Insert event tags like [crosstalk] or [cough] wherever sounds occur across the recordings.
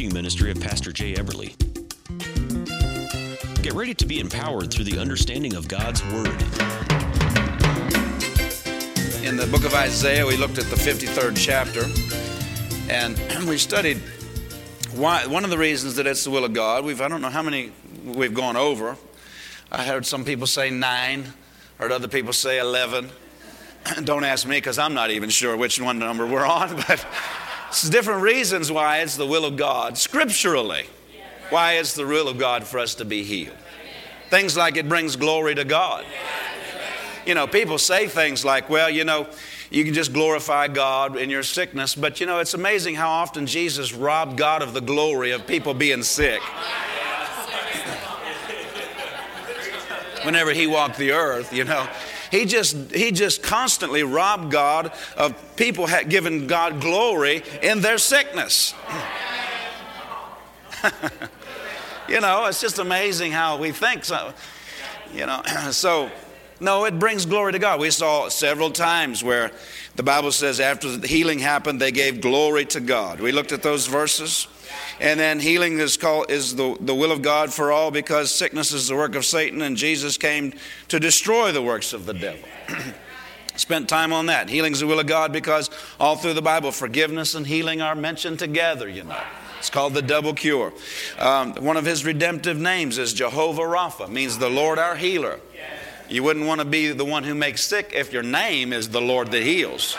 teaching ministry of Pastor Jay Eberly. Get ready to be empowered through the understanding of God's Word. In the book of Isaiah, we looked at the 53rd chapter and [clears throat] we studied why, one of the reasons that it's the will of God. We've, I don't know how many we've gone over. I heard some people say nine, heard other people say 11. [clears throat] Don't ask me because I'm not even sure which one number we're on, [laughs] but it's different reasons why it's the will of God scripturally. Why it's the will of God for us to be healed. Things like it brings glory to God. You know, people say things like, well, you know, you can just glorify God in your sickness, but you know, it's amazing how often Jesus robbed God of the glory of people being sick. Whenever he walked the earth, you know, he just he just constantly robbed God of people giving God glory in their sickness. [laughs] you know, it's just amazing how we think so. You know, [clears throat] so no, it brings glory to God. We saw several times where the Bible says after the healing happened, they gave glory to God. We looked at those verses. And then healing is called is the, the will of God for all because sickness is the work of Satan and Jesus came to destroy the works of the devil. [clears throat] Spent time on that. Healing is the will of God because all through the Bible, forgiveness and healing are mentioned together, you know. It's called the double cure. Um, one of his redemptive names is Jehovah Rapha, means the Lord our healer. You wouldn't want to be the one who makes sick if your name is the Lord that heals.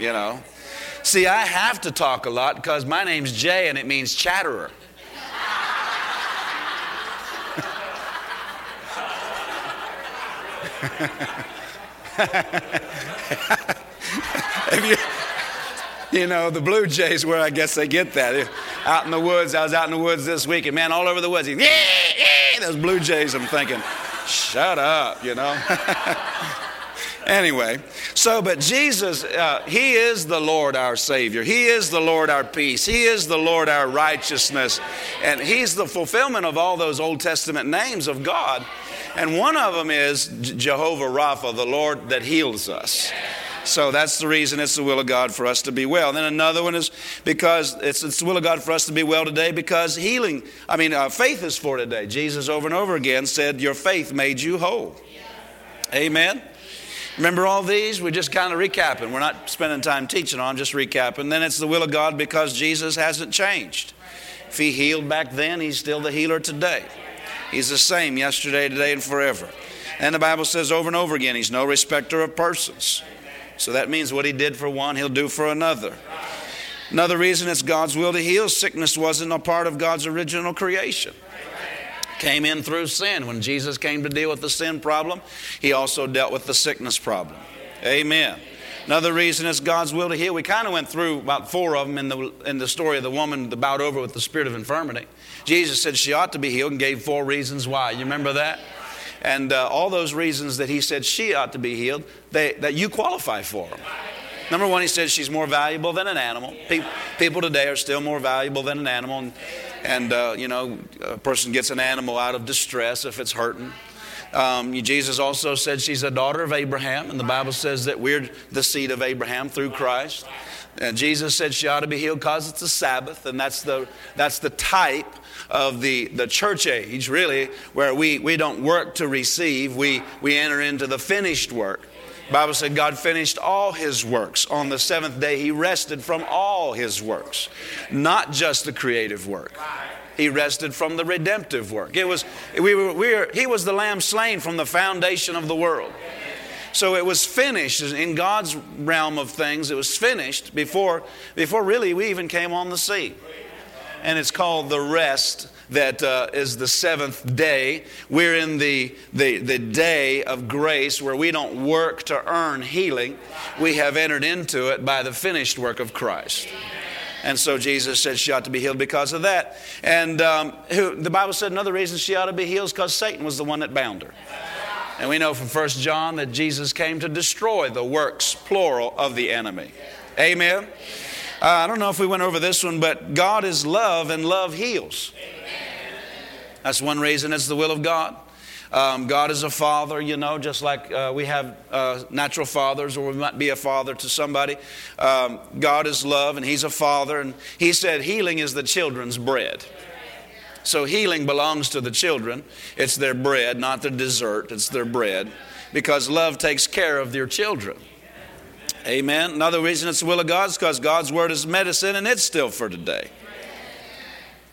You know? See, I have to talk a lot because my name's Jay and it means chatterer. [laughs] you, you know, the Blue Jays, where I guess they get that. Out in the woods, I was out in the woods this week, and man, all over the woods, yeah, yeah, those Blue Jays, I'm thinking, shut up, you know. [laughs] anyway, so, but Jesus, uh, He is the Lord our Savior. He is the Lord our peace. He is the Lord our righteousness. And He's the fulfillment of all those Old Testament names of God. And one of them is Jehovah Rapha, the Lord that heals us. So that's the reason it's the will of God for us to be well. And then another one is because it's, it's the will of God for us to be well today because healing, I mean, uh, faith is for today. Jesus over and over again said, Your faith made you whole. Amen. Remember all these? We're just kind of recapping. We're not spending time teaching on, just recapping. Then it's the will of God because Jesus hasn't changed. If he healed back then, he's still the healer today. He's the same yesterday, today, and forever. And the Bible says over and over again, he's no respecter of persons. So that means what he did for one, he'll do for another. Another reason it's God's will to heal sickness wasn't a part of God's original creation. Came in through sin. When Jesus came to deal with the sin problem, he also dealt with the sickness problem. Amen. Another reason it's God's will to heal. We kind of went through about four of them in the, in the story of the woman bowed over with the spirit of infirmity. Jesus said she ought to be healed and gave four reasons why. You remember that? And uh, all those reasons that he said she ought to be healed, they, that you qualify for them. Number one, he said she's more valuable than an animal. People, people today are still more valuable than an animal. And, and uh, you know, a person gets an animal out of distress if it's hurting. Um, Jesus also said she's a daughter of Abraham, and the Bible says that we're the seed of Abraham through Christ. And Jesus said she ought to be healed because it's a Sabbath, and that's the, that's the type of the, the church age, really, where we, we don't work to receive, we, we enter into the finished work. Bible said God finished all his works. On the seventh day, he rested from all his works, not just the creative work. He rested from the redemptive work. It was, we were, we were, he was the lamb slain from the foundation of the world. So it was finished in God's realm of things. It was finished before, before really we even came on the scene and it's called the rest that uh, is the seventh day. We're in the, the, the day of grace where we don't work to earn healing. We have entered into it by the finished work of Christ. And so Jesus said she ought to be healed because of that. And um, who, the Bible said another reason she ought to be healed is because Satan was the one that bound her. And we know from 1 John that Jesus came to destroy the works, plural, of the enemy. Amen. Uh, I don't know if we went over this one, but God is love and love heals. That's one reason it's the will of God. Um, God is a father, you know, just like uh, we have uh, natural fathers, or we might be a father to somebody. Um, God is love, and He's a father. And He said healing is the children's bread. So healing belongs to the children. It's their bread, not their dessert, it's their bread, because love takes care of their children. Amen. Another reason it's the will of God is because God's word is medicine and it's still for today.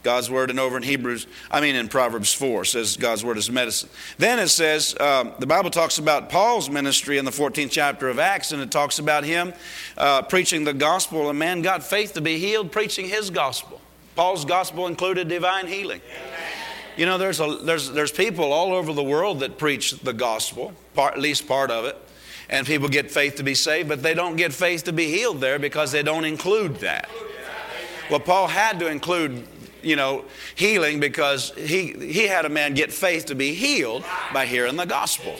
God's word, and over in Hebrews, I mean in Proverbs 4, says God's word is medicine. Then it says, um, the Bible talks about Paul's ministry in the 14th chapter of Acts, and it talks about him uh, preaching the gospel. A man got faith to be healed preaching his gospel. Paul's gospel included divine healing. You know, there's, a, there's, there's people all over the world that preach the gospel, part, at least part of it, and people get faith to be saved, but they don't get faith to be healed there because they don't include that. Well, Paul had to include you know, healing because he, he had a man get faith to be healed by hearing the gospel.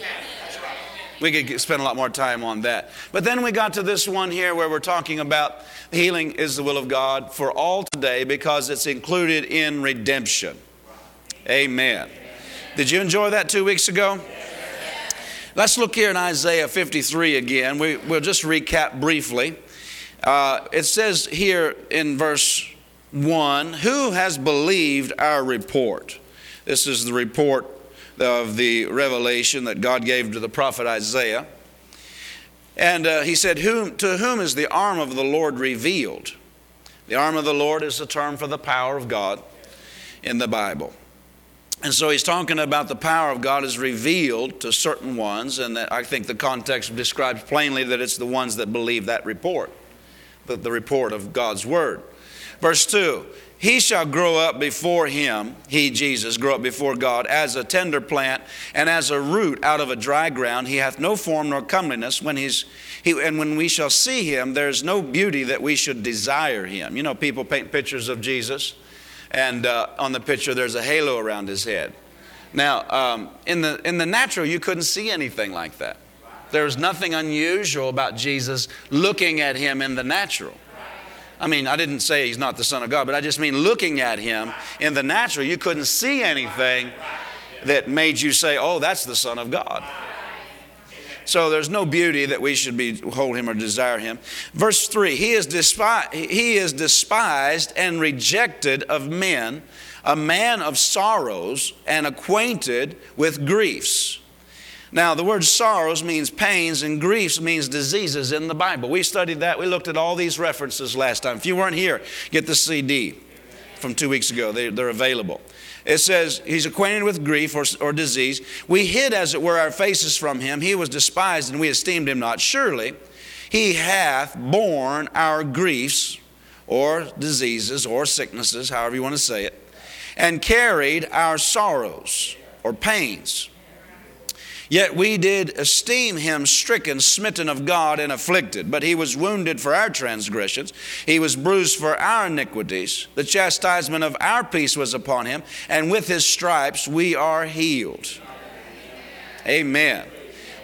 We could spend a lot more time on that. But then we got to this one here where we're talking about healing is the will of God for all today because it's included in redemption. Amen. Did you enjoy that two weeks ago? Let's look here in Isaiah 53 again. We, will just recap briefly. Uh, it says here in verse 1 Who has believed our report? This is the report of the revelation that God gave to the prophet Isaiah. And uh, he said, whom, To whom is the arm of the Lord revealed? The arm of the Lord is a term for the power of God in the Bible. And so he's talking about the power of God is revealed to certain ones, and I think the context describes plainly that it's the ones that believe that report, the, the report of God's word. Verse 2 He shall grow up before him, he, Jesus, grow up before God, as a tender plant and as a root out of a dry ground. He hath no form nor comeliness. When he's, he, and when we shall see him, there's no beauty that we should desire him. You know, people paint pictures of Jesus, and uh, on the picture, there's a halo around his head. Now, um, in, the, in the natural, you couldn't see anything like that. There was nothing unusual about Jesus looking at him in the natural. I mean, I didn't say he's not the Son of God, but I just mean looking at him in the natural, you couldn't see anything that made you say, oh, that's the Son of God. So there's no beauty that we should be hold him or desire him. Verse 3 He is, despised, he is despised and rejected of men, a man of sorrows and acquainted with griefs. Now, the word sorrows means pains, and griefs means diseases in the Bible. We studied that. We looked at all these references last time. If you weren't here, get the CD from two weeks ago. They, are available. It says, He's acquainted with grief or, or disease. We hid, as it were, our faces from him. He was despised, and we esteemed him not. Surely, he hath borne our griefs or diseases or sicknesses, however you want to say it, and carried our sorrows or pains. Yet we did esteem him stricken, smitten of God, and afflicted. But he was wounded for our transgressions, he was bruised for our iniquities. The chastisement of our peace was upon him, and with his stripes we are healed. Amen.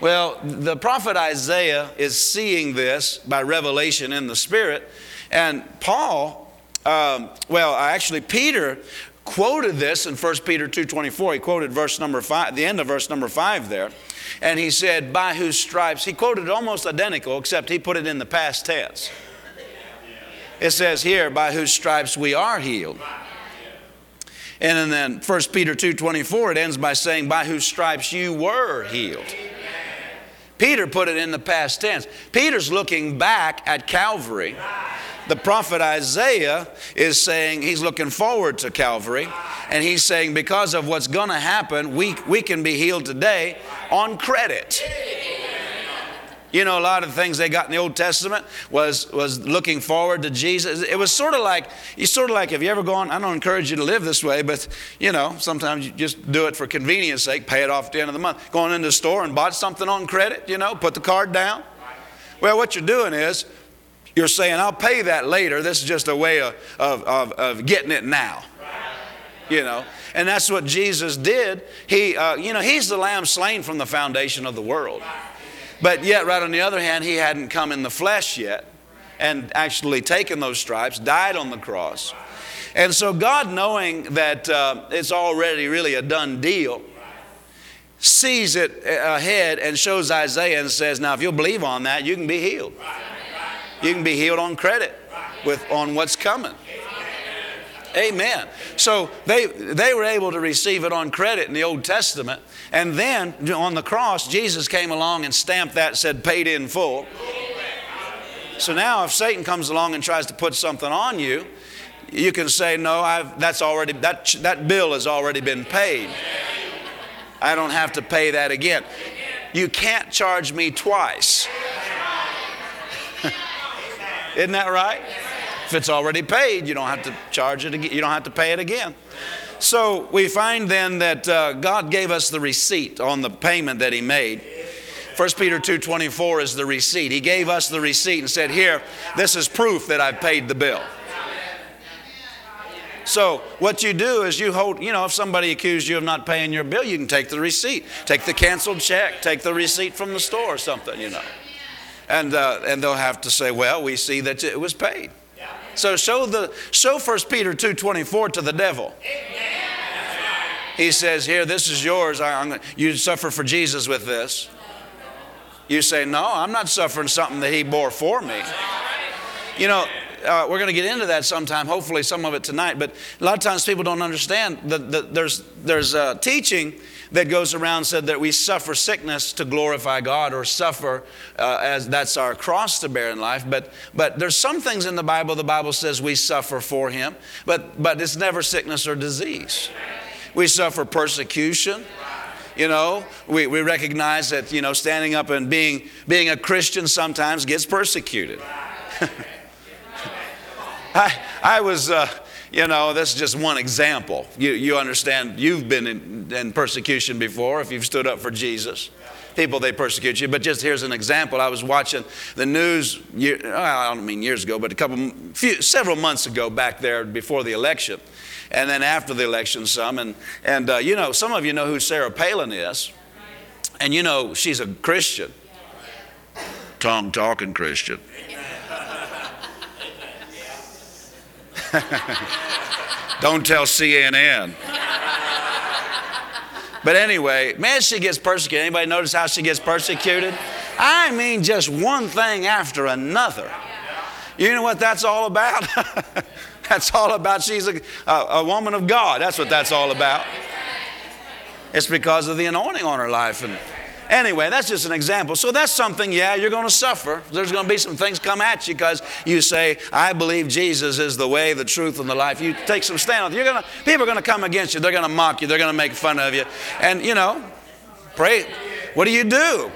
Well, the prophet Isaiah is seeing this by revelation in the Spirit, and Paul, um, well, actually, Peter quoted this in 1 Peter 2.24. He quoted verse number 5, the end of verse number 5 there. And he said, by whose stripes, he quoted almost identical, except he put it in the past tense. It says here, by whose stripes we are healed. And then 1 Peter 2.24, it ends by saying, by whose stripes you were healed. Peter put it in the past tense. Peter's looking back at Calvary the prophet Isaiah is saying he's looking forward to Calvary, and he's saying because of what's going to happen, we, we can be healed today on credit. You know, a lot of things they got in the Old Testament was, was looking forward to Jesus. It was sort of like, you sort of like, have you ever gone, I don't encourage you to live this way, but you know, sometimes you just do it for convenience sake, pay it off at the end of the month. Going into the store and bought something on credit, you know, put the card down. Well, what you're doing is you're saying, I'll pay that later. This is just a way of, of, of, getting it now. You know, and that's what Jesus did. He, uh, you know, he's the lamb slain from the foundation of the world. But yet, right on the other hand, he hadn't come in the flesh yet and actually taken those stripes, died on the cross. And so, God, knowing that uh, it's already really a done deal, sees it ahead and shows Isaiah and says, Now, if you'll believe on that, you can be healed. You can be healed on credit with on what's coming. Amen. So they, they were able to receive it on credit in the Old Testament. And then on the cross, Jesus came along and stamped that, said, paid in full. So now if Satan comes along and tries to put something on you, you can say, no, I've, that's already, that, that bill has already been paid. I don't have to pay that again. You can't charge me twice. Isn't that right? If it's already paid, you don't have to charge it again. You don't have to pay it again. So we find then that uh, God gave us the receipt on the payment that He made. 1 Peter 2:24 is the receipt. He gave us the receipt and said, "Here, this is proof that I've paid the bill." So what you do is you hold, you know, if somebody accused you of not paying your bill, you can take the receipt, take the canceled check, take the receipt from the store or something, you know. And, uh, and they'll have to say, well, we see that it was paid. So show the show 1 Peter 2:24 to the devil. He says, "Here, this is yours. I, you suffer for Jesus with this." You say, "No, I'm not suffering something that He bore for me." You know, uh, we're going to get into that sometime. Hopefully, some of it tonight. But a lot of times, people don't understand that, that there's there's uh, teaching that goes around said that we suffer sickness to glorify God or suffer uh, as that's our cross to bear in life. But, but there's some things in the Bible, the Bible says we suffer for Him, but, but it's never sickness or disease. We suffer persecution. You know, we, we recognize that, you know, standing up and being, being a Christian sometimes gets persecuted. [laughs] I, I was, uh, you know, this is just one example. You, you understand, you've been in, in persecution before if you've stood up for Jesus. People, they persecute you. But just here's an example. I was watching the news, year, I don't mean years ago, but a couple, few, several months ago back there before the election. And then after the election, some. And, and uh, you know, some of you know who Sarah Palin is. And you know, she's a Christian. Tongue talking Christian. [laughs] Don't tell CNN. But anyway, man, she gets persecuted. Anybody notice how she gets persecuted? I mean, just one thing after another. You know what that's all about? [laughs] that's all about she's a, a, woman of God. That's what that's all about. It's because of the anointing on her life. And Anyway, that's just an example. So that's something, yeah, you're going to suffer. There's going to be some things come at you because you say, I believe Jesus is the way, the truth, and the life. You take some stand. You're going to, people are going to come against you. They're going to mock you. They're going to make fun of you. And, you know, pray. What do you do?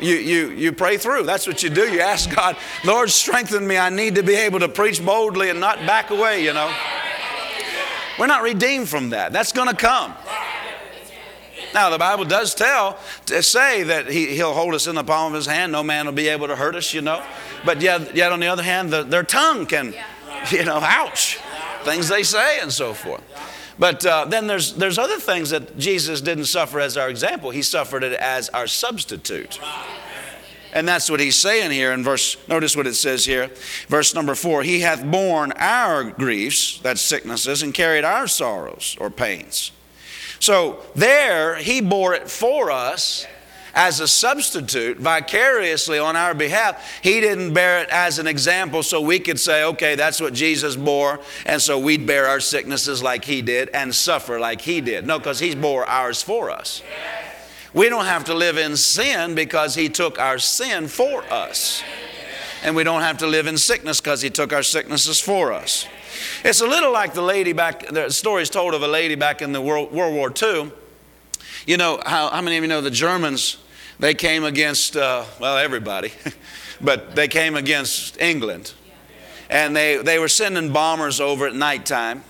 You, you, you pray through. That's what you do. You ask God, Lord, strengthen me. I need to be able to preach boldly and not back away, you know. We're not redeemed from that. That's going to come. Now, the Bible does tell, to say that he, He'll hold us in the palm of His hand. No man will be able to hurt us, you know. But yet, yet on the other hand, the, their tongue can, you know, ouch, things they say and so forth. But uh, then there's, there's other things that Jesus didn't suffer as our example. He suffered it as our substitute. And that's what he's saying here in verse, notice what it says here, verse number four. He hath borne our griefs, that's sicknesses, and carried our sorrows or pains. So there, he bore it for us as a substitute vicariously on our behalf. He didn't bear it as an example so we could say, okay, that's what Jesus bore, and so we'd bear our sicknesses like he did and suffer like he did. No, because he bore ours for us. We don't have to live in sin because he took our sin for us. And we don't have to live in sickness because he took our sicknesses for us. It's a little like the lady back, the story is told of a lady back in the World, World War II. You know, how, how many of you know the Germans, they came against, uh, well, everybody, [laughs] but they came against England. And they, they were sending bombers over at nighttime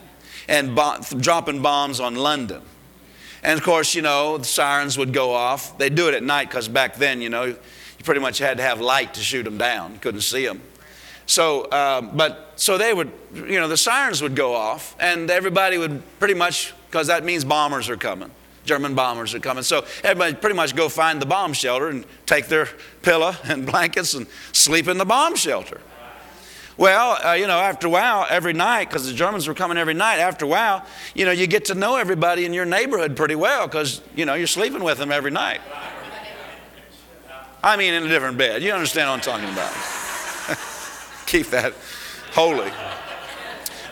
and bo- dropping bombs on London. And of course, you know, the sirens would go off. They'd do it at night because back then, you know, you pretty much had to have light to shoot them down. You couldn't see them. So, uh, but so they would, you know, the sirens would go off, and everybody would pretty much, because that means bombers are coming. German bombers are coming. So everybody pretty much go find the bomb shelter and take their pillow and [laughs] blankets and sleep in the bomb shelter. Well, uh, you know, after a while, every night, because the Germans were coming every night, after a while, you know, you get to know everybody in your neighborhood pretty well because, you know, you're sleeping with them every night. I mean, in a different bed. You understand what I'm talking about. Keep that holy.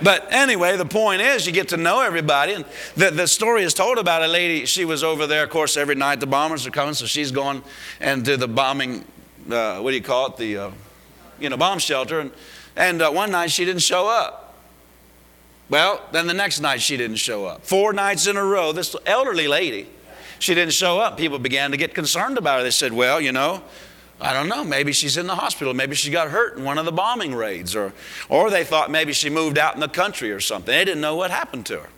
But anyway, the point is you get to know everybody. And the, the story is told about a lady. She was over there, of course, every night the bombers are coming. So she's going and do the bombing, uh, what do you call it? The, uh, you know, bomb shelter. And and uh, one night she didn't show up. Well, then the next night she didn't show up. Four nights in a row, this elderly lady, she didn't show up. People began to get concerned about her. They said, well, you know, I don't know, maybe she's in the hospital. Maybe she got hurt in one of the bombing raids. Or, or they thought maybe she moved out in the country or something. They didn't know what happened to her.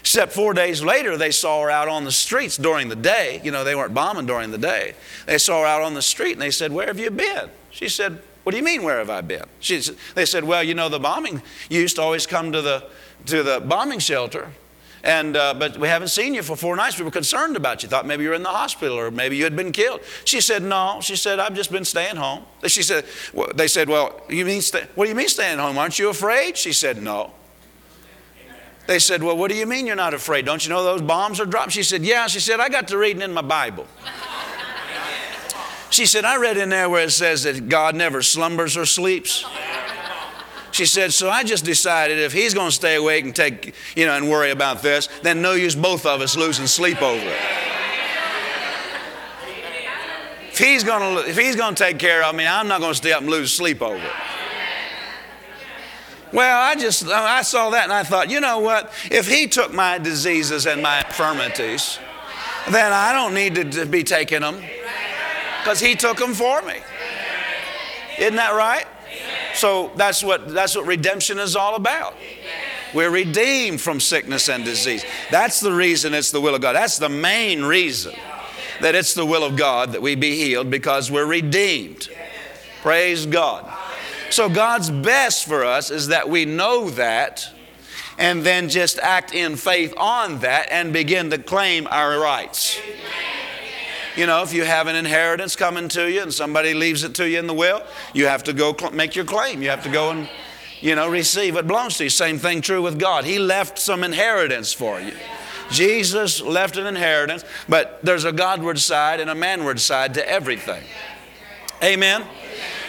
Except four days later, they saw her out on the streets during the day. You know, they weren't bombing during the day. They saw her out on the street and they said, Where have you been? She said, what do you mean, where have I been? She, they said, Well, you know, the bombing, you used to always come to the, to the bombing shelter. And, uh, but we haven't seen you for four nights. We were concerned about you. Thought maybe you were in the hospital or maybe you had been killed. She said, No. She said, I've just been staying home. She said, well, They said, Well, you mean what do you mean staying home? Aren't you afraid? She said, No. They said, Well, what do you mean you're not afraid? Don't you know those bombs are dropped? She said, Yeah. She said, I got to reading in my Bible. She said, I read in there where it says that God never slumbers or sleeps. She said, so I just decided if he's going to stay awake and take, you know, and worry about this, then no use both of us losing sleep over it. If he's going to, if he's going to take care of me, I'm not going to stay up and lose sleep over it. Well, I just, I saw that and I thought, you know what? If he took my diseases and my infirmities, then I don't need to be taking them because he took them for me. Isn't that right? So that's what, that's what redemption is all about. We're redeemed from sickness and disease. That's the reason it's the will of God. That's the main reason that it's the will of God that we be healed because we're redeemed. Praise God. So God's best for us is that we know that and then just act in faith on that and begin to claim our rights. You know, if you have an inheritance coming to you and somebody leaves it to you in the will, you have to go cl- make your claim. You have to go and, you know, receive what belongs to you. Same thing true with God. He left some inheritance for you. Jesus left an inheritance, but there's a Godward side and a manward side to everything. Amen.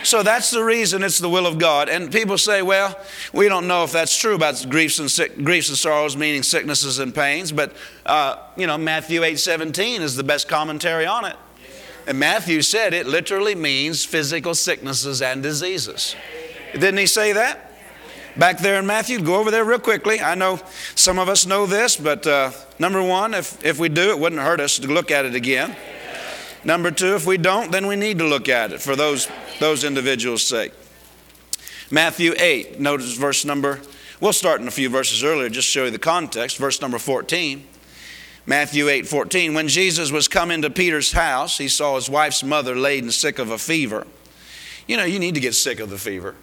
So that's the reason it's the will of God. And people say, well, we don't know if that's true about griefs and, sick, griefs and sorrows, meaning sicknesses and pains. But, uh, you know, Matthew 8 17 is the best commentary on it. And Matthew said it literally means physical sicknesses and diseases. Didn't he say that? Back there in Matthew, go over there real quickly. I know some of us know this, but uh, number one, if, if we do, it wouldn't hurt us to look at it again. Number two, if we don't, then we need to look at it for those, those individuals' sake. Matthew 8, notice verse number, we'll start in a few verses earlier, just show you the context. Verse number 14. Matthew 8, 14. When Jesus was come into Peter's house, he saw his wife's mother laid sick of a fever. You know, you need to get sick of the fever.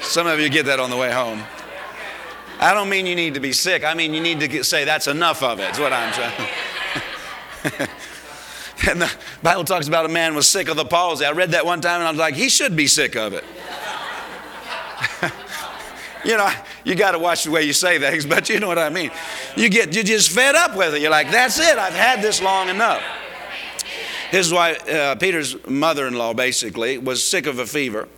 Some of you get that on the way home. I don't mean you need to be sick. I mean you need to get, say that's enough of it. That's what I'm trying. [laughs] and the Bible talks about a man was sick of the palsy. I read that one time and I was like, he should be sick of it. [laughs] you know, you got to watch the way you say things, [laughs] but you know what I mean. You get you just fed up with it. You're like, that's it. I've had this long enough. His wife, uh, Peter's mother-in-law, basically was sick of a fever,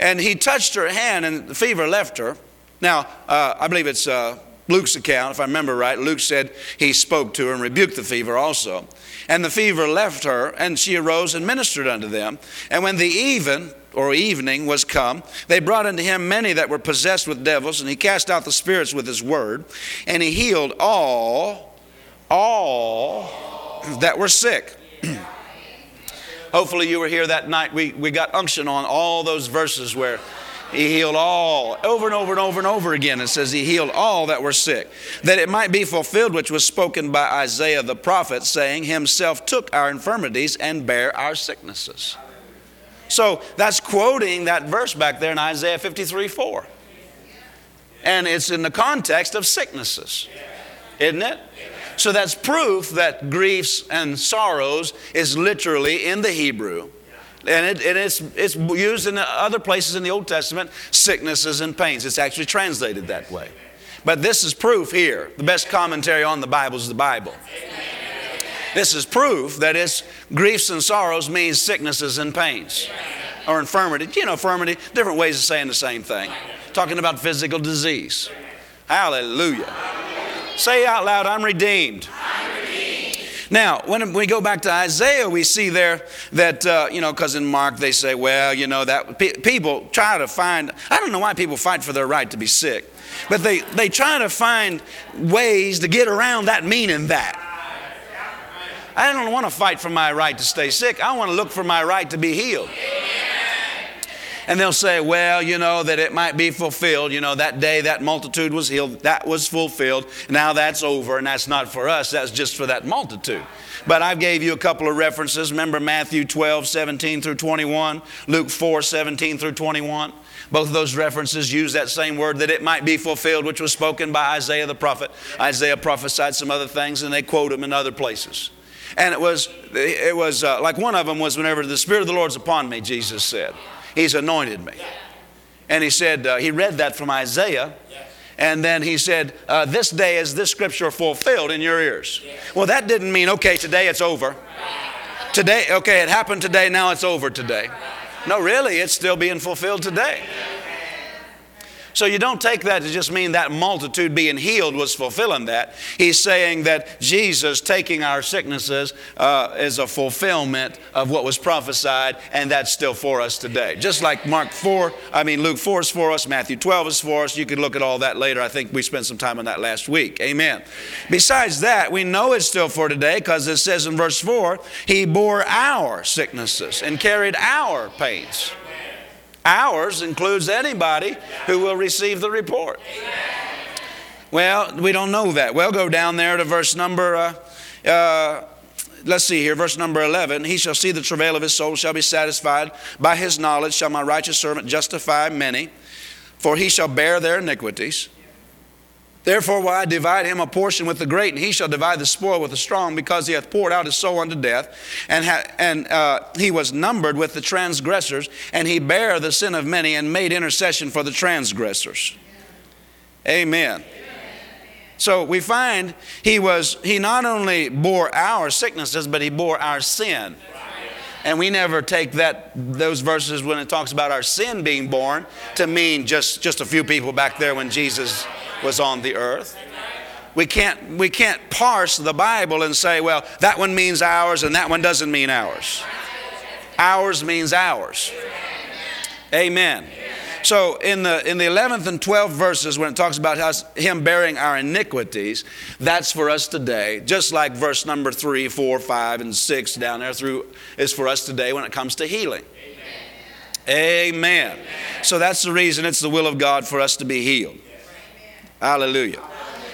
and he touched her hand, and the fever left her. Now, uh, I believe it's uh, Luke's account, if I remember right. Luke said he spoke to her and rebuked the fever also. And the fever left her, and she arose and ministered unto them. And when the even, or evening, was come, they brought unto him many that were possessed with devils, and he cast out the spirits with his word, and he healed all, all that were sick. [clears throat] Hopefully, you were here that night. We, we got unction on all those verses where he healed all, over and over and over and over again. It says he healed all that were sick, that it might be fulfilled which was spoken by Isaiah the prophet, saying, Himself took our infirmities and bare our sicknesses. So that's quoting that verse back there in Isaiah 53 4. And it's in the context of sicknesses, isn't it? So that's proof that griefs and sorrows is literally in the Hebrew And, it, and it's, it's used in other places in the Old Testament, sicknesses and pains. It's actually translated that way. But this is proof here. The best commentary on the Bible is the Bible. This is proof that it's griefs and sorrows means sicknesses and pains or infirmity. You know, infirmity, different ways of saying the same thing. Talking about physical disease. Hallelujah. Say out loud, I'm redeemed. Now, when we go back to Isaiah, we see there that, uh, you know, because in Mark they say, well, you know, that pe- people try to find, I don't know why people fight for their right to be sick, but they, they try to find ways to get around that meaning that. I don't want to fight for my right to stay sick. I want to look for my right to be healed. And they'll say, well, you know, that it might be fulfilled. You know, that day that multitude was healed, that was fulfilled. Now that's over, and that's not for us, that's just for that multitude. But I gave you a couple of references. Remember Matthew 12, 17 through 21, Luke 4, 17 through 21. Both of those references use that same word that it might be fulfilled, which was spoken by Isaiah the prophet. Isaiah prophesied some other things, and they quote them in other places. And it was, it was uh, like one of them was whenever the Spirit of the Lord's upon me, Jesus said. He's anointed me. And he said, uh, he read that from Isaiah. And then he said, uh, This day is this scripture fulfilled in your ears. Well, that didn't mean, okay, today it's over. Today, okay, it happened today, now it's over today. No, really, it's still being fulfilled today. So you don't take that to just mean that multitude being healed was fulfilling that. He's saying that Jesus taking our sicknesses uh, is a fulfillment of what was prophesied, and that's still for us today. Just like Mark 4, I mean, Luke 4 is for us, Matthew 12 is for us. You could look at all that later. I think we spent some time on that last week. Amen. Besides that, we know it's still for today because it says in verse 4 He bore our sicknesses and carried our pains. Ours includes anybody who will receive the report. Well, we don't know that. We'll go down there to verse number, uh, uh, let's see here, verse number 11. He shall see the travail of his soul, shall be satisfied. By his knowledge shall my righteous servant justify many, for he shall bear their iniquities. Therefore, will I divide him a portion with the great, and he shall divide the spoil with the strong, because he hath poured out his soul unto death, and, ha- and uh, he was numbered with the transgressors, and he bare the sin of many, and made intercession for the transgressors. Amen. So we find he was he not only bore our sicknesses, but he bore our sin. And we never take that those verses when it talks about our sin being born to mean just, just a few people back there when Jesus was on the earth. We can't, we can't parse the Bible and say, well, that one means ours and that one doesn't mean ours. Ours means ours. Amen. So in the in the 11th and 12th verses, when it talks about us, him bearing our iniquities, that's for us today. Just like verse number three, four, five, and six down there through is for us today when it comes to healing. Amen. Amen. So that's the reason it's the will of God for us to be healed. Hallelujah.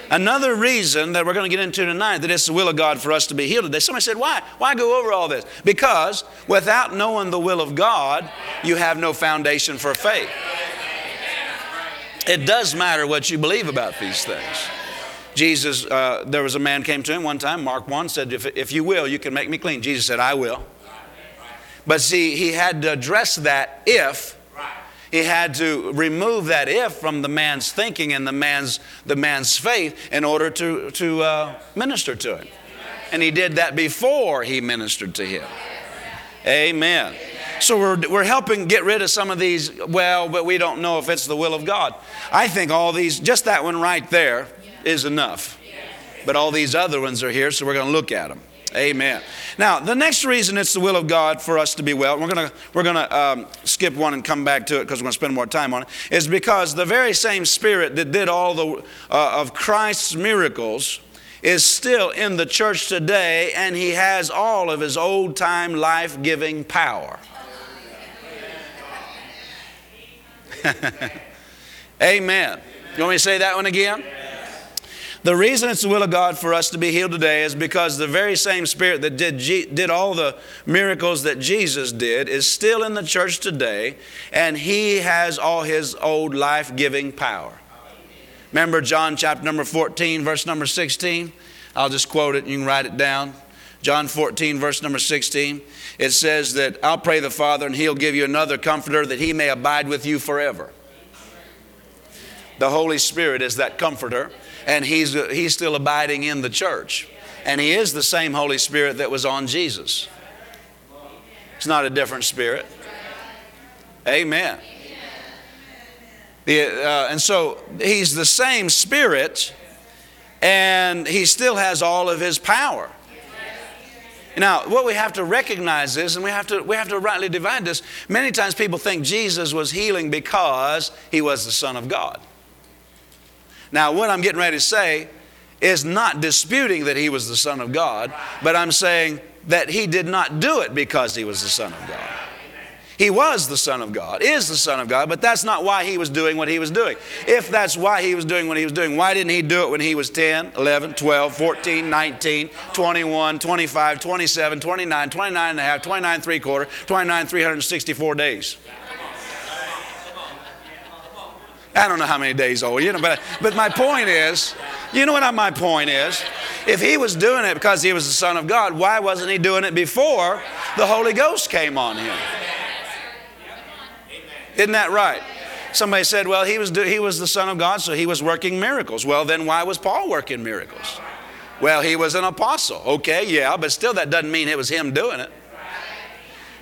Another reason that we're going to get into tonight that it's the will of God for us to be healed today. Somebody said, Why? Why go over all this? Because without knowing the will of God, you have no foundation for faith. It does matter what you believe about these things. Jesus, uh, there was a man came to him one time, Mark 1, said, if, if you will, you can make me clean. Jesus said, I will. But see, he had to address that if he had to remove that if from the man's thinking and the man's, the man's faith in order to, to uh, minister to him. And he did that before he ministered to him. Amen. So we're, we're helping get rid of some of these, well, but we don't know if it's the will of God. I think all these, just that one right there is enough. But all these other ones are here, so we're going to look at them. Amen. Now, the next reason it's the will of God for us to be well, we're going to we're to um, skip one and come back to it because we're going to spend more time on it, is because the very same Spirit that did all the uh, of Christ's miracles is still in the church today, and He has all of His old time life giving power. [laughs] Amen. You want me to say that one again? The reason it's the will of God for us to be healed today is because the very same Spirit that did, did all the miracles that Jesus did is still in the church today, and He has all His old life giving power. Remember John chapter number 14, verse number 16? I'll just quote it, and you can write it down. John 14, verse number 16, it says that I'll pray the Father and he'll give you another comforter that he may abide with you forever. The Holy Spirit is that comforter, and he's, he's still abiding in the church. And he is the same Holy Spirit that was on Jesus. It's not a different spirit. Amen. The, uh, and so he's the same spirit, and he still has all of his power. Now, what we have to recognize is, and we have to, we have to rightly divide this, many times people think Jesus was healing because he was the Son of God. Now, what I'm getting ready to say is not disputing that he was the Son of God, but I'm saying that he did not do it because he was the Son of God. He was the Son of God, is the Son of God, but that's not why he was doing what he was doing. If that's why he was doing what he was doing, why didn't he do it when he was 10, 11, 12, 14, 19, 21, 25, 27, 29, 29 and a half, 29 three quarter, 29 364 days? I don't know how many days old, you know, but, but my point is, you know what my point is? If he was doing it because he was the Son of God, why wasn't he doing it before the Holy Ghost came on him? Isn't that right? Somebody said, well, he was, he was the Son of God, so he was working miracles. Well, then why was Paul working miracles? Well, he was an apostle. Okay, yeah, but still that doesn't mean it was him doing it.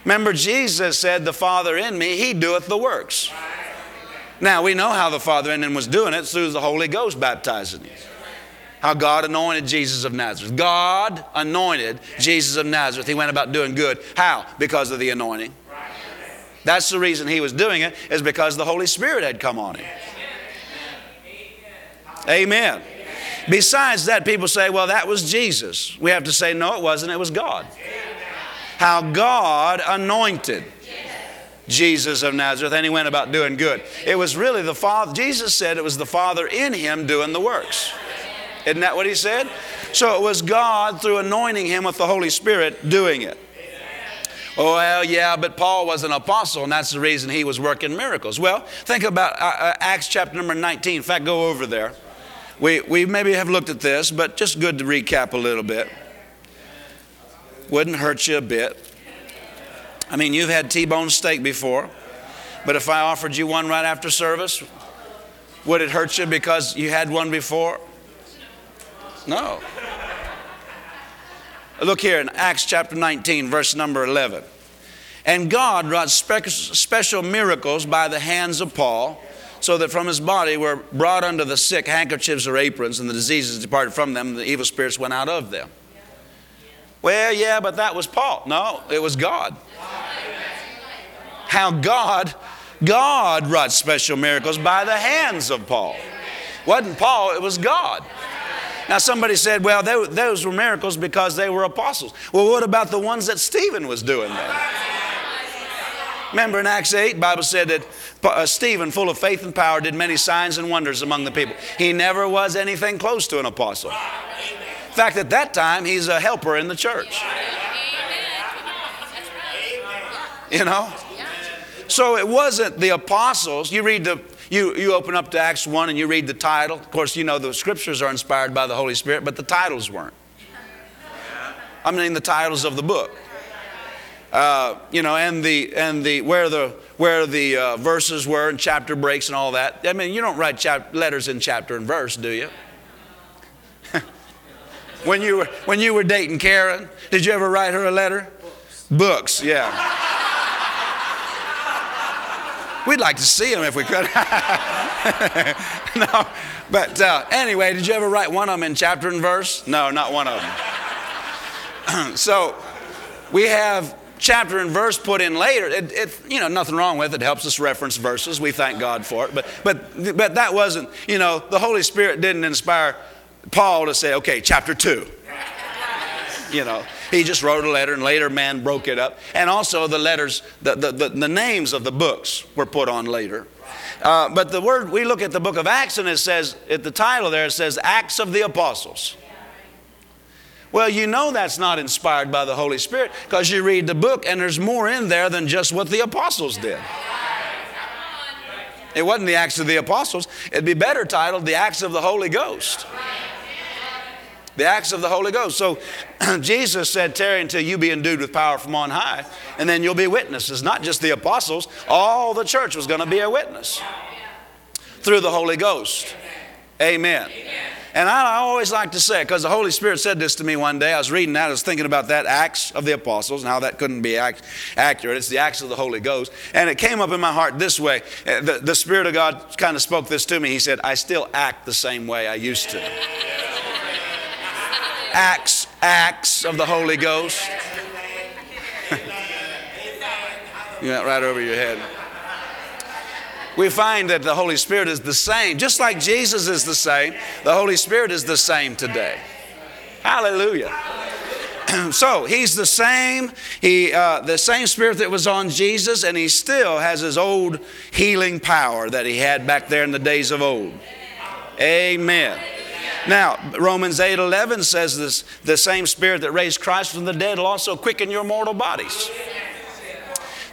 Remember, Jesus said, The Father in me, he doeth the works. Now, we know how the Father in him was doing it through the Holy Ghost baptizing him. How God anointed Jesus of Nazareth. God anointed Jesus of Nazareth. He went about doing good. How? Because of the anointing. That's the reason he was doing it, is because the Holy Spirit had come on him. Amen. Besides that, people say, well, that was Jesus. We have to say, no, it wasn't, it was God. How God anointed Jesus of Nazareth, and he went about doing good. It was really the Father, Jesus said it was the Father in him doing the works. Isn't that what he said? So it was God, through anointing him with the Holy Spirit, doing it. Oh, well, yeah, but Paul was an apostle, and that's the reason he was working miracles. Well, think about uh, uh, Acts chapter number 19. In fact, go over there. We, we maybe have looked at this, but just good to recap a little bit. Wouldn't hurt you a bit. I mean, you've had T bone steak before, but if I offered you one right after service, would it hurt you because you had one before? No. Look here in Acts chapter 19, verse number 11. And God wrought spe- special miracles by the hands of Paul, so that from his body were brought unto the sick handkerchiefs or aprons, and the diseases departed from them, and the evil spirits went out of them. Well, yeah, but that was Paul. No, it was God. How God, God wrought special miracles by the hands of Paul. Wasn't Paul, it was God. Now, somebody said, well, those were miracles because they were apostles. Well, what about the ones that Stephen was doing then? Remember in Acts 8, Bible said that uh, Stephen, full of faith and power, did many signs and wonders among the people. He never was anything close to an apostle. In fact, at that time, he's a helper in the church. You know? So it wasn't the apostles. You read the you, you open up to Acts 1 and you read the title. Of course, you know the scriptures are inspired by the Holy Spirit, but the titles weren't. I mean, the titles of the book. Uh, you know, and the and the where the where the uh, verses were and chapter breaks and all that. I mean, you don't write chap- letters in chapter and verse, do you? When you were when you were dating Karen, did you ever write her a letter? Books, yeah. We'd like to see them if we could. [laughs] no, but uh, anyway, did you ever write one of them in chapter and verse? No, not one of them. [clears throat] so we have chapter and verse put in later. It, it, you know, nothing wrong with it. it. Helps us reference verses. We thank God for it. But, but, but that wasn't, you know, the Holy Spirit didn't inspire Paul to say, okay, chapter two. You know, he just wrote a letter and later man broke it up. And also the letters, the, the, the, the names of the books were put on later. Uh, but the word, we look at the book of Acts and it says, at the title there, it says Acts of the Apostles. Well, you know that's not inspired by the Holy Spirit because you read the book and there's more in there than just what the apostles did. It wasn't the Acts of the Apostles. It'd be better titled The Acts of the Holy Ghost. The acts of the Holy Ghost. So [clears throat] Jesus said, Tarry until you be endued with power from on high, and then you'll be witnesses. Not just the apostles, all the church was going to be a witness through the Holy Ghost. Amen. And I always like to say, because the Holy Spirit said this to me one day. I was reading that, I was thinking about that Acts of the Apostles and how that couldn't be act, accurate. It's the Acts of the Holy Ghost. And it came up in my heart this way. Uh, the, the Spirit of God kind of spoke this to me. He said, I still act the same way I used to. Acts, Acts of the Holy Ghost. [laughs] you went right over your head we find that the Holy Spirit is the same. Just like Jesus is the same, the Holy Spirit is the same today. Hallelujah. [clears throat] so he's the same he uh, the same spirit that was on jesus and he still has his old healing power that he had back there in the days of old amen now romans 8 11 says this the same spirit that raised christ from the dead will also quicken your mortal bodies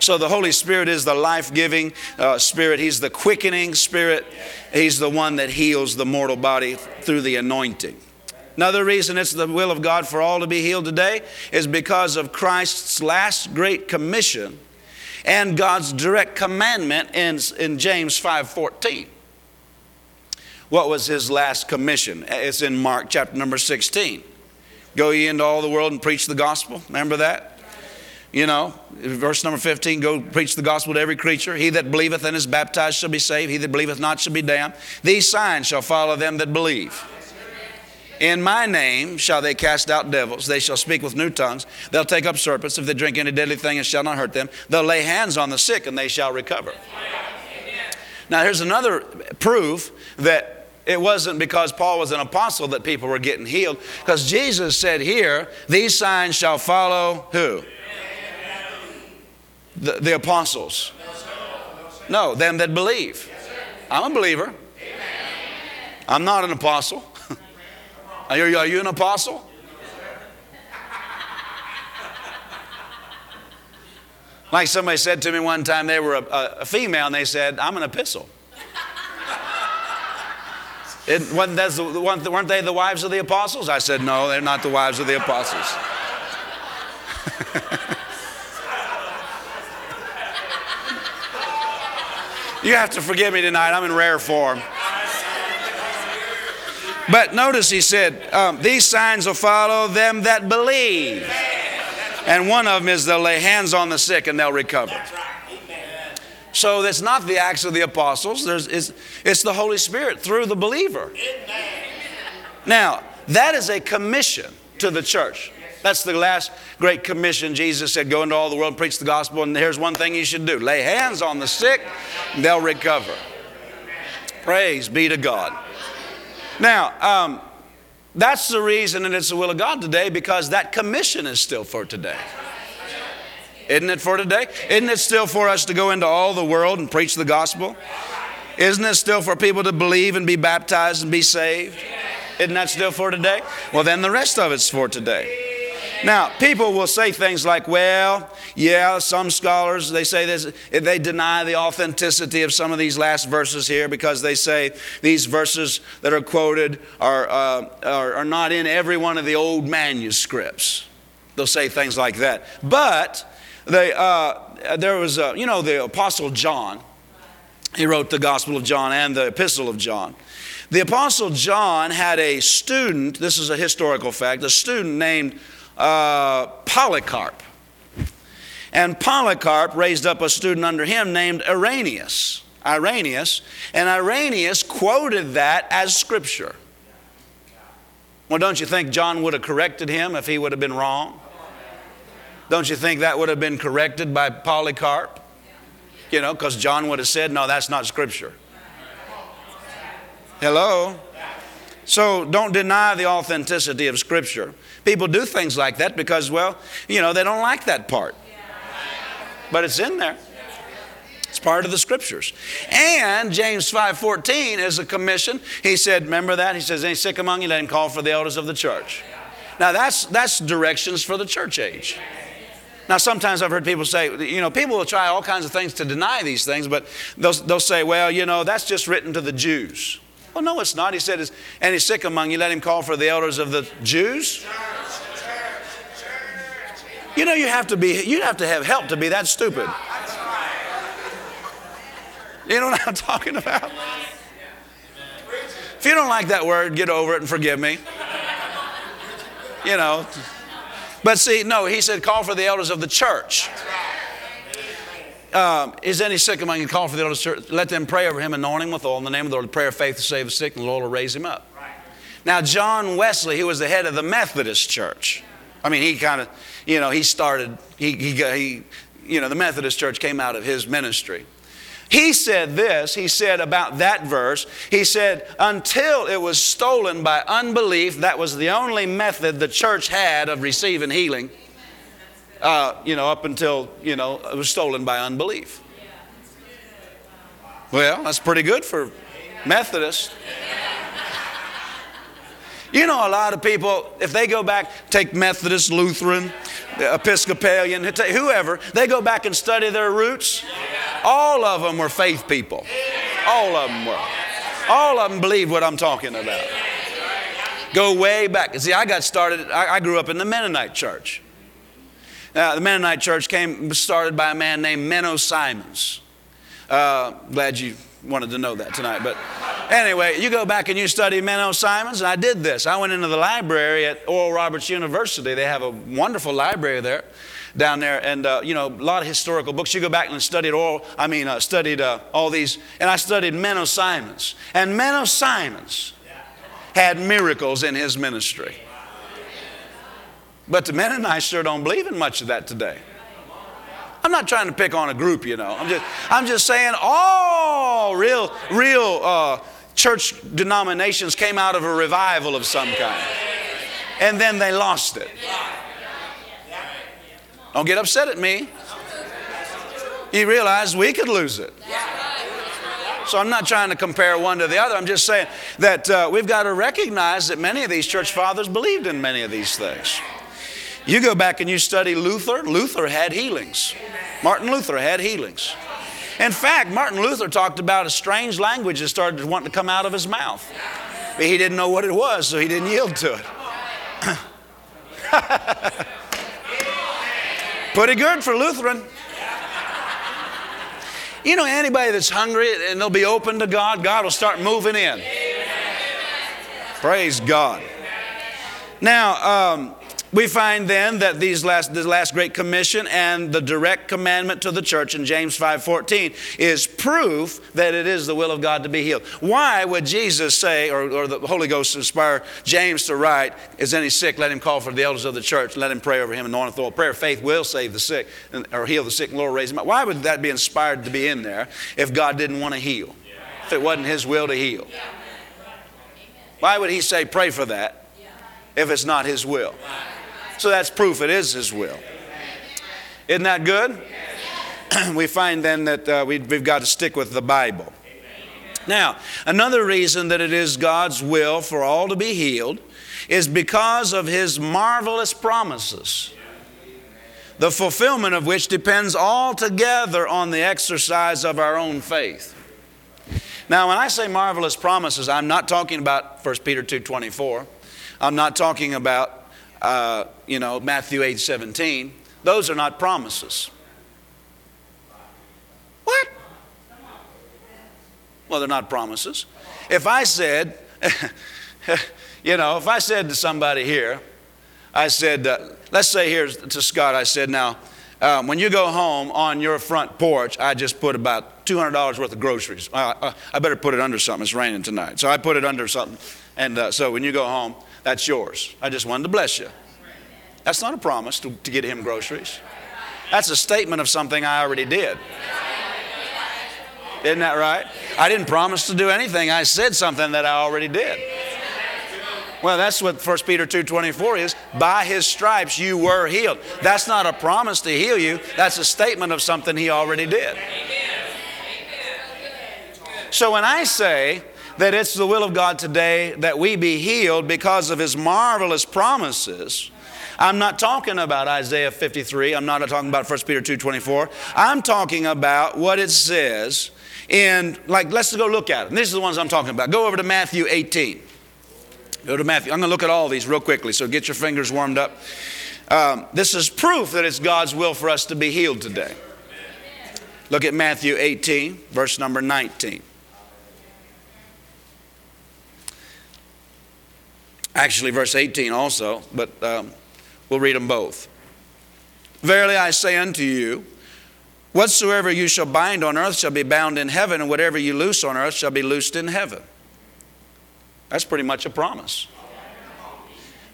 so the Holy Spirit is the life giving uh, spirit, He's the quickening spirit, He's the one that heals the mortal body through the anointing. Another reason it's the will of God for all to be healed today is because of Christ's last great commission and God's direct commandment in, in James 5:14. What was his last commission? It's in Mark chapter number 16. Go ye into all the world and preach the gospel. Remember that? You know, verse number 15 go preach the gospel to every creature. He that believeth and is baptized shall be saved. He that believeth not shall be damned. These signs shall follow them that believe. In my name shall they cast out devils. They shall speak with new tongues. They'll take up serpents. If they drink any deadly thing, it shall not hurt them. They'll lay hands on the sick and they shall recover. Now, here's another proof that it wasn't because Paul was an apostle that people were getting healed. Because Jesus said here, These signs shall follow who? The, the apostles. No, them that believe. I'm a believer. I'm not an apostle. [laughs] Are you, are you an apostle? Like somebody said to me one time, they were a, a female and they said, I'm an epistle. It, wasn't, the, weren't they the wives of the apostles? I said, No, they're not the wives of the apostles. [laughs] You have to forgive me tonight. I'm in rare form. But notice he said, um, These signs will follow them that believe. And one of them is they'll lay hands on the sick and they'll recover. So that's not the acts of the apostles, There's, it's, it's the Holy Spirit through the believer. Now, that is a commission to the church. That's the last great commission. Jesus said, Go into all the world preach the gospel. And here's one thing you should do lay hands on the sick, they'll recover. Praise be to God. Now, um, that's the reason that it's the will of God today because that commission is still for today. Isn't it for today? Isn't it still for us to go into all the world and preach the gospel? Isn't it still for people to believe and be baptized and be saved? Isn't that still for today? Well, then the rest of it's for today. Now, people will say things like, well, yeah, some scholars, they say this, they deny the authenticity of some of these last verses here because they say these verses that are quoted are, uh, are, are not in every one of the old manuscripts. They'll say things like that. But they, uh, there was, a, you know, the Apostle John. He wrote the Gospel of John and the Epistle of John. The Apostle John had a student, this is a historical fact, a student named uh, Polycarp. And Polycarp raised up a student under him named Irenaeus. Irenaeus. And Irenaeus quoted that as scripture. Well, don't you think John would have corrected him if he would have been wrong? Don't you think that would have been corrected by Polycarp? You know, because John would have said, no, that's not scripture. Hello? So don't deny the authenticity of scripture. People do things like that because, well, you know, they don't like that part. But it's in there. It's part of the scriptures. And James 5:14 is a commission. He said, remember that? He says, any sick among you, let him call for the elders of the church. Now that's that's directions for the church age. Now, sometimes I've heard people say, you know, people will try all kinds of things to deny these things, but they'll, they'll say, well, you know, that's just written to the Jews. Well, no, it's not. He said, Is any sick among you? Let him call for the elders of the Jews. You know, you have to be, you have to have help to be that stupid. You know what I'm talking about? If you don't like that word, get over it and forgive me. You know. But see, no, he said, call for the elders of the church. Um, is any sick among you? Call for the elders of the church. Let them pray over him, anoint him with oil in the name of the Lord. Prayer of faith to save the sick, and the Lord will raise him up. Now, John Wesley, he was the head of the Methodist church. I mean, he kind of, you know, he started, he, he, he, you know, the Methodist church came out of his ministry. He said this, he said about that verse, he said, until it was stolen by unbelief, that was the only method the church had of receiving healing, uh, you know, up until, you know, it was stolen by unbelief. Well, that's pretty good for Methodists. You know, a lot of people, if they go back, take Methodist, Lutheran, Episcopalian, whoever, they go back and study their roots. All of them were faith people. All of them were. All of them believe what I'm talking about. Go way back. See, I got started, I, grew up in the Mennonite church. Now, the Mennonite church came started by a man named Menno Simons. Uh, glad you wanted to know that tonight. But anyway, you go back and you study Menno Simons, and I did this. I went into the library at Oral Roberts University. They have a wonderful library there, down there, and uh, you know a lot of historical books. You go back and studied oral. I mean, uh, studied uh, all these, and I studied Menno Simons. And Menno Simons had miracles in his ministry. But the Mennonites sure don't believe in much of that today. I'm not trying to pick on a group, you know. I'm just, I'm just saying all real, real uh, church denominations came out of a revival of some kind. And then they lost it. Don't get upset at me. You realize we could lose it. So I'm not trying to compare one to the other. I'm just saying that uh, we've got to recognize that many of these church fathers believed in many of these things. You go back and you study Luther, Luther had healings. Martin Luther had healings. In fact, Martin Luther talked about a strange language that started wanting to come out of his mouth. But he didn't know what it was, so he didn't yield to it. [laughs] Pretty good for Lutheran. You know, anybody that's hungry and they'll be open to God, God will start moving in. Praise God. Now, um, we find then that these last, this last great commission and the direct commandment to the church in James 5.14 is proof that it is the will of God to be healed. Why would Jesus say, or, or the Holy Ghost inspire James to write, is any sick, let him call for the elders of the church, let him pray over him, anoint with oil. Prayer of faith will save the sick, or heal the sick, and Lord raise him up. Why would that be inspired to be in there if God didn't want to heal? If it wasn't his will to heal? Why would he say, pray for that if it's not his will? So that's proof it is His will. Isn't that good? [clears throat] we find then that uh, we, we've got to stick with the Bible. Now, another reason that it is God's will for all to be healed is because of His marvelous promises, the fulfillment of which depends altogether on the exercise of our own faith. Now, when I say marvelous promises, I'm not talking about 1 Peter 2.24. I'm not talking about uh, you know, Matthew 8 17, those are not promises. What? Well, they're not promises. If I said, [laughs] you know, if I said to somebody here, I said, uh, let's say here to Scott, I said, now, um, when you go home on your front porch, I just put about $200 worth of groceries. Uh, I better put it under something. It's raining tonight. So I put it under something. And uh, so when you go home, that's yours. I just wanted to bless you. That's not a promise to, to get him groceries. That's a statement of something I already did. Isn't that right? I didn't promise to do anything. I said something that I already did. Well, that's what 1 Peter 2:24 is. By his stripes you were healed. That's not a promise to heal you. That's a statement of something he already did. So when I say that it's the will of God today that we be healed because of His marvelous promises. I'm not talking about Isaiah 53. I'm not talking about 1 Peter 2.24. I'm talking about what it says in, like, let's go look at them. These are the ones I'm talking about. Go over to Matthew 18. Go to Matthew. I'm going to look at all these real quickly, so get your fingers warmed up. Um, this is proof that it's God's will for us to be healed today. Look at Matthew 18, verse number 19. Actually, verse 18 also, but um, we'll read them both. Verily I say unto you, whatsoever you shall bind on earth shall be bound in heaven, and whatever you loose on earth shall be loosed in heaven. That's pretty much a promise.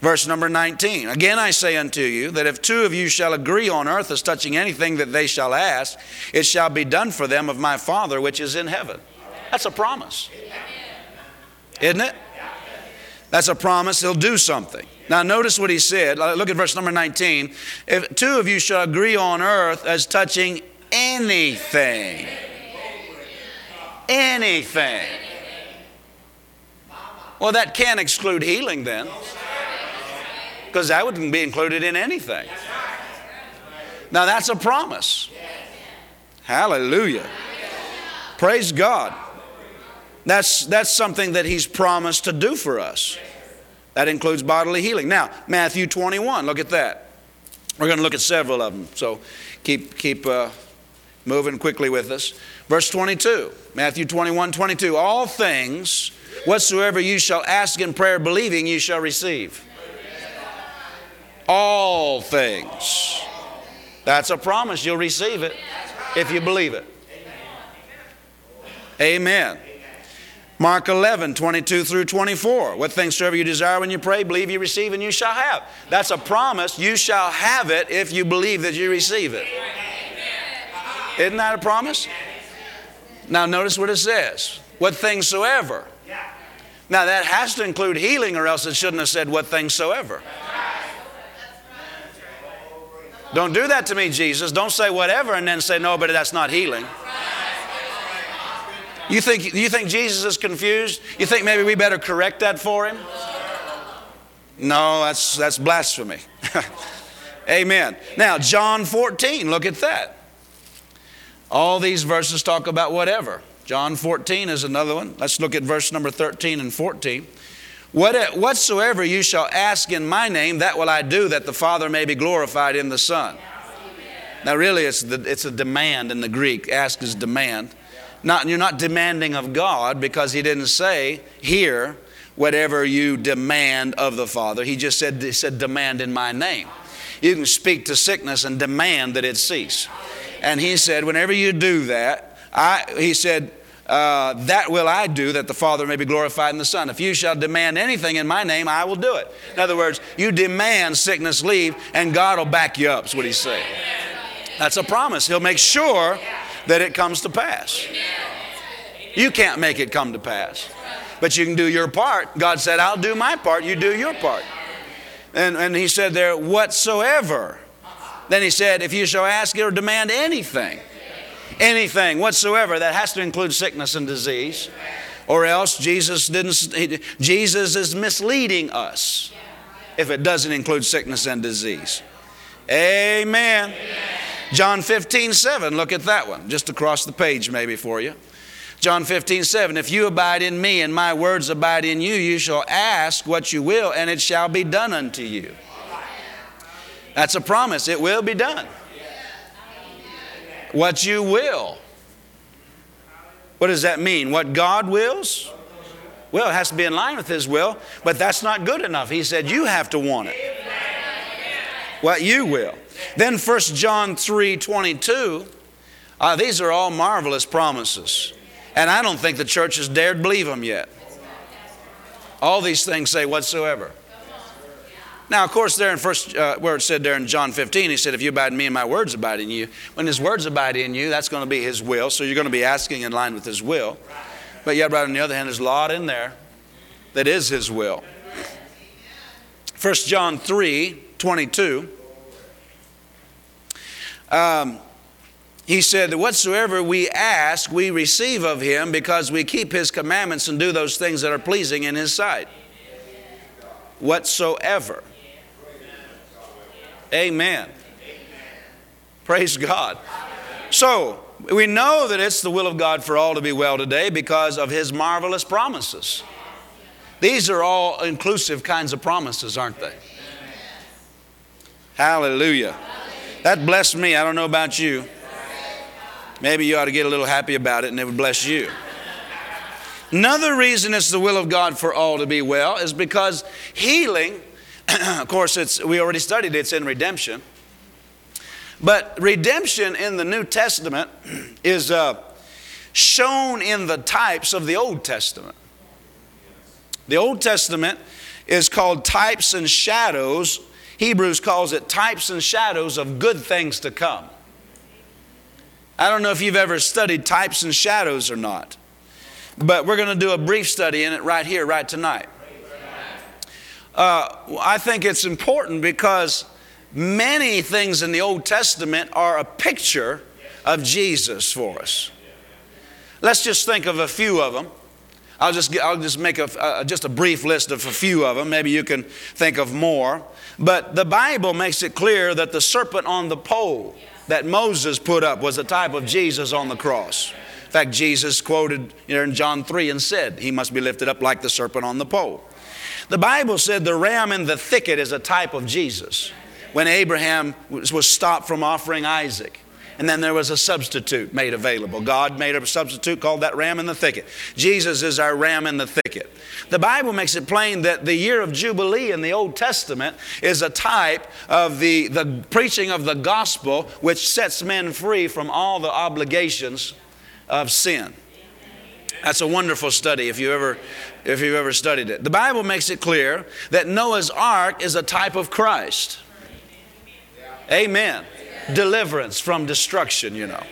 Verse number 19 Again I say unto you that if two of you shall agree on earth as touching anything that they shall ask, it shall be done for them of my Father which is in heaven. That's a promise. Isn't it? That's a promise. He'll do something. Now, notice what he said. Look at verse number 19. If two of you shall agree on earth as touching anything, anything. Well, that can't exclude healing then, because that wouldn't be included in anything. Now, that's a promise. Hallelujah. Praise God. That's, that's something that He's promised to do for us. That includes bodily healing. Now, Matthew 21, look at that. We're going to look at several of them, so keep, keep uh, moving quickly with us. Verse 22, Matthew 21, 22. All things whatsoever you shall ask in prayer, believing, you shall receive. All things. That's a promise. You'll receive it if you believe it. Amen. Mark 11, 22 through 24. What things soever you desire when you pray, believe you receive and you shall have. That's a promise. You shall have it if you believe that you receive it. Isn't that a promise? Now, notice what it says. What things soever. Now, that has to include healing, or else it shouldn't have said what things soever. Don't do that to me, Jesus. Don't say whatever and then say, no, but that's not healing. You think, you think Jesus is confused? You think maybe we better correct that for him? No, that's, that's blasphemy. [laughs] Amen. Now, John 14, look at that. All these verses talk about whatever. John 14 is another one. Let's look at verse number 13 and 14. What, whatsoever you shall ask in my name, that will I do, that the Father may be glorified in the Son. Now, really, it's, the, it's a demand in the Greek. Ask is demand. Not, you're not demanding of God because He didn't say, here, whatever you demand of the Father. He just said, he said, demand in my name. You can speak to sickness and demand that it cease. And He said, whenever you do that, I, He said, uh, that will I do that the Father may be glorified in the Son. If you shall demand anything in my name, I will do it. In other words, you demand sickness leave, and God will back you up, is what He's saying. That's a promise. He'll make sure that it comes to pass. You can't make it come to pass, but you can do your part. God said, I'll do my part, you do your part. And, and he said there, whatsoever. Then he said, if you shall ask or demand anything, anything whatsoever, that has to include sickness and disease. Or else Jesus didn't, Jesus is misleading us if it doesn't include sickness and disease. Amen. Amen. John 15, 7, look at that one, just across the page maybe for you. John 15, 7, if you abide in me and my words abide in you, you shall ask what you will, and it shall be done unto you. That's a promise, it will be done. What you will. What does that mean? What God wills? Well, it has to be in line with His will, but that's not good enough. He said, You have to want it. What you will. Then 1 John 3 22, uh, these are all marvelous promises. And I don't think the church has dared believe them yet. All these things say whatsoever. Now, of course, there in first, uh, where it said there in John 15, he said, If you abide in me and my words abide in you, when his words abide in you, that's going to be his will. So you're going to be asking in line with his will. But yet, right on the other hand, there's a lot in there that is his will. 1 John 3 22. Um, he said that whatsoever we ask, we receive of him because we keep his commandments and do those things that are pleasing in his sight. Whatsoever. Amen. Praise God. So, We know that it's the will of God for all to be well today because of His marvelous promises. These are all inclusive kinds of promises, aren't they? Hallelujah. That blessed me. I don't know about you. Maybe you ought to get a little happy about it and it would bless you. Another reason it's the will of God for all to be well is because healing, [clears throat] of course, it's, we already studied it's in redemption. But redemption in the New Testament [clears throat] is uh, shown in the types of the Old Testament. The Old Testament is called types and shadows. Hebrews calls it types and shadows of good things to come. I don't know if you've ever studied types and shadows or not, but we're going to do a brief study in it right here, right tonight. Uh, I think it's important because many things in the Old Testament are a picture of Jesus for us. Let's just think of a few of them. I'll just, I'll just make a, just a brief list of a few of them. Maybe you can think of more. But the Bible makes it clear that the serpent on the pole that Moses put up was a type of Jesus on the cross. In fact, Jesus quoted in John 3 and said, He must be lifted up like the serpent on the pole. The Bible said the ram in the thicket is a type of Jesus when Abraham was stopped from offering Isaac. And then there was a substitute made available. God made a substitute called that ram in the thicket. Jesus is our ram in the thicket. The Bible makes it plain that the year of Jubilee in the Old Testament is a type of the, the preaching of the gospel, which sets men free from all the obligations of sin. That's a wonderful study if you ever if you've ever studied it. The Bible makes it clear that Noah's ark is a type of Christ. Amen. Deliverance from destruction, you know.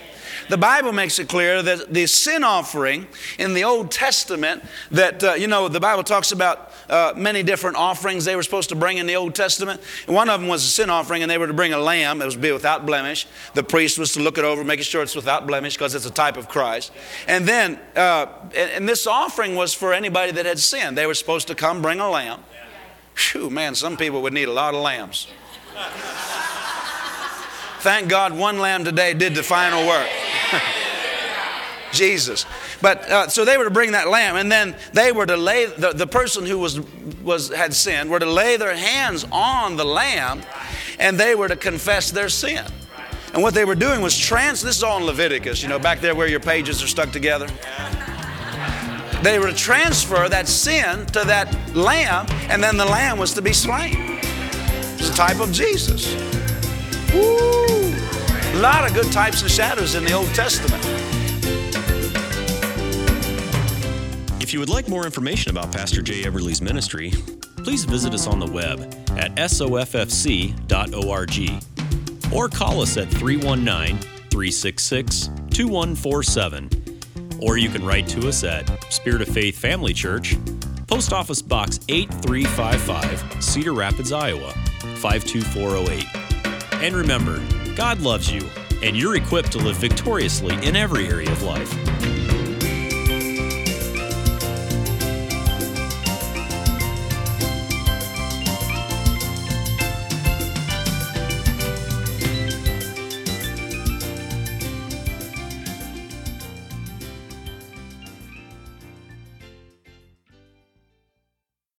The Bible makes it clear that the sin offering in the Old Testament, that, uh, you know, the Bible talks about uh, many different offerings they were supposed to bring in the Old Testament. One of them was a sin offering, and they were to bring a lamb that was to be without blemish. The priest was to look it over, making sure it's without blemish because it's a type of Christ. And then, uh, and, and this offering was for anybody that had sinned. They were supposed to come bring a lamb. Phew, man, some people would need a lot of lambs. Thank God one lamb today did the final work. [laughs] Jesus. But uh, so they were to bring that lamb, and then they were to lay the, the person who was was had sinned were to lay their hands on the lamb, and they were to confess their sin. And what they were doing was trans. This is all in Leviticus, you know, back there where your pages are stuck together. They were to transfer that sin to that lamb, and then the lamb was to be slain. It's a type of Jesus. Woo! A lot of good types and shadows in the Old Testament. If you would like more information about Pastor Jay Everly's ministry, please visit us on the web at soffc.org or call us at 319 366 2147. Or you can write to us at Spirit of Faith Family Church, Post Office Box 8355, Cedar Rapids, Iowa 52408. And remember, God loves you, and you're equipped to live victoriously in every area of life.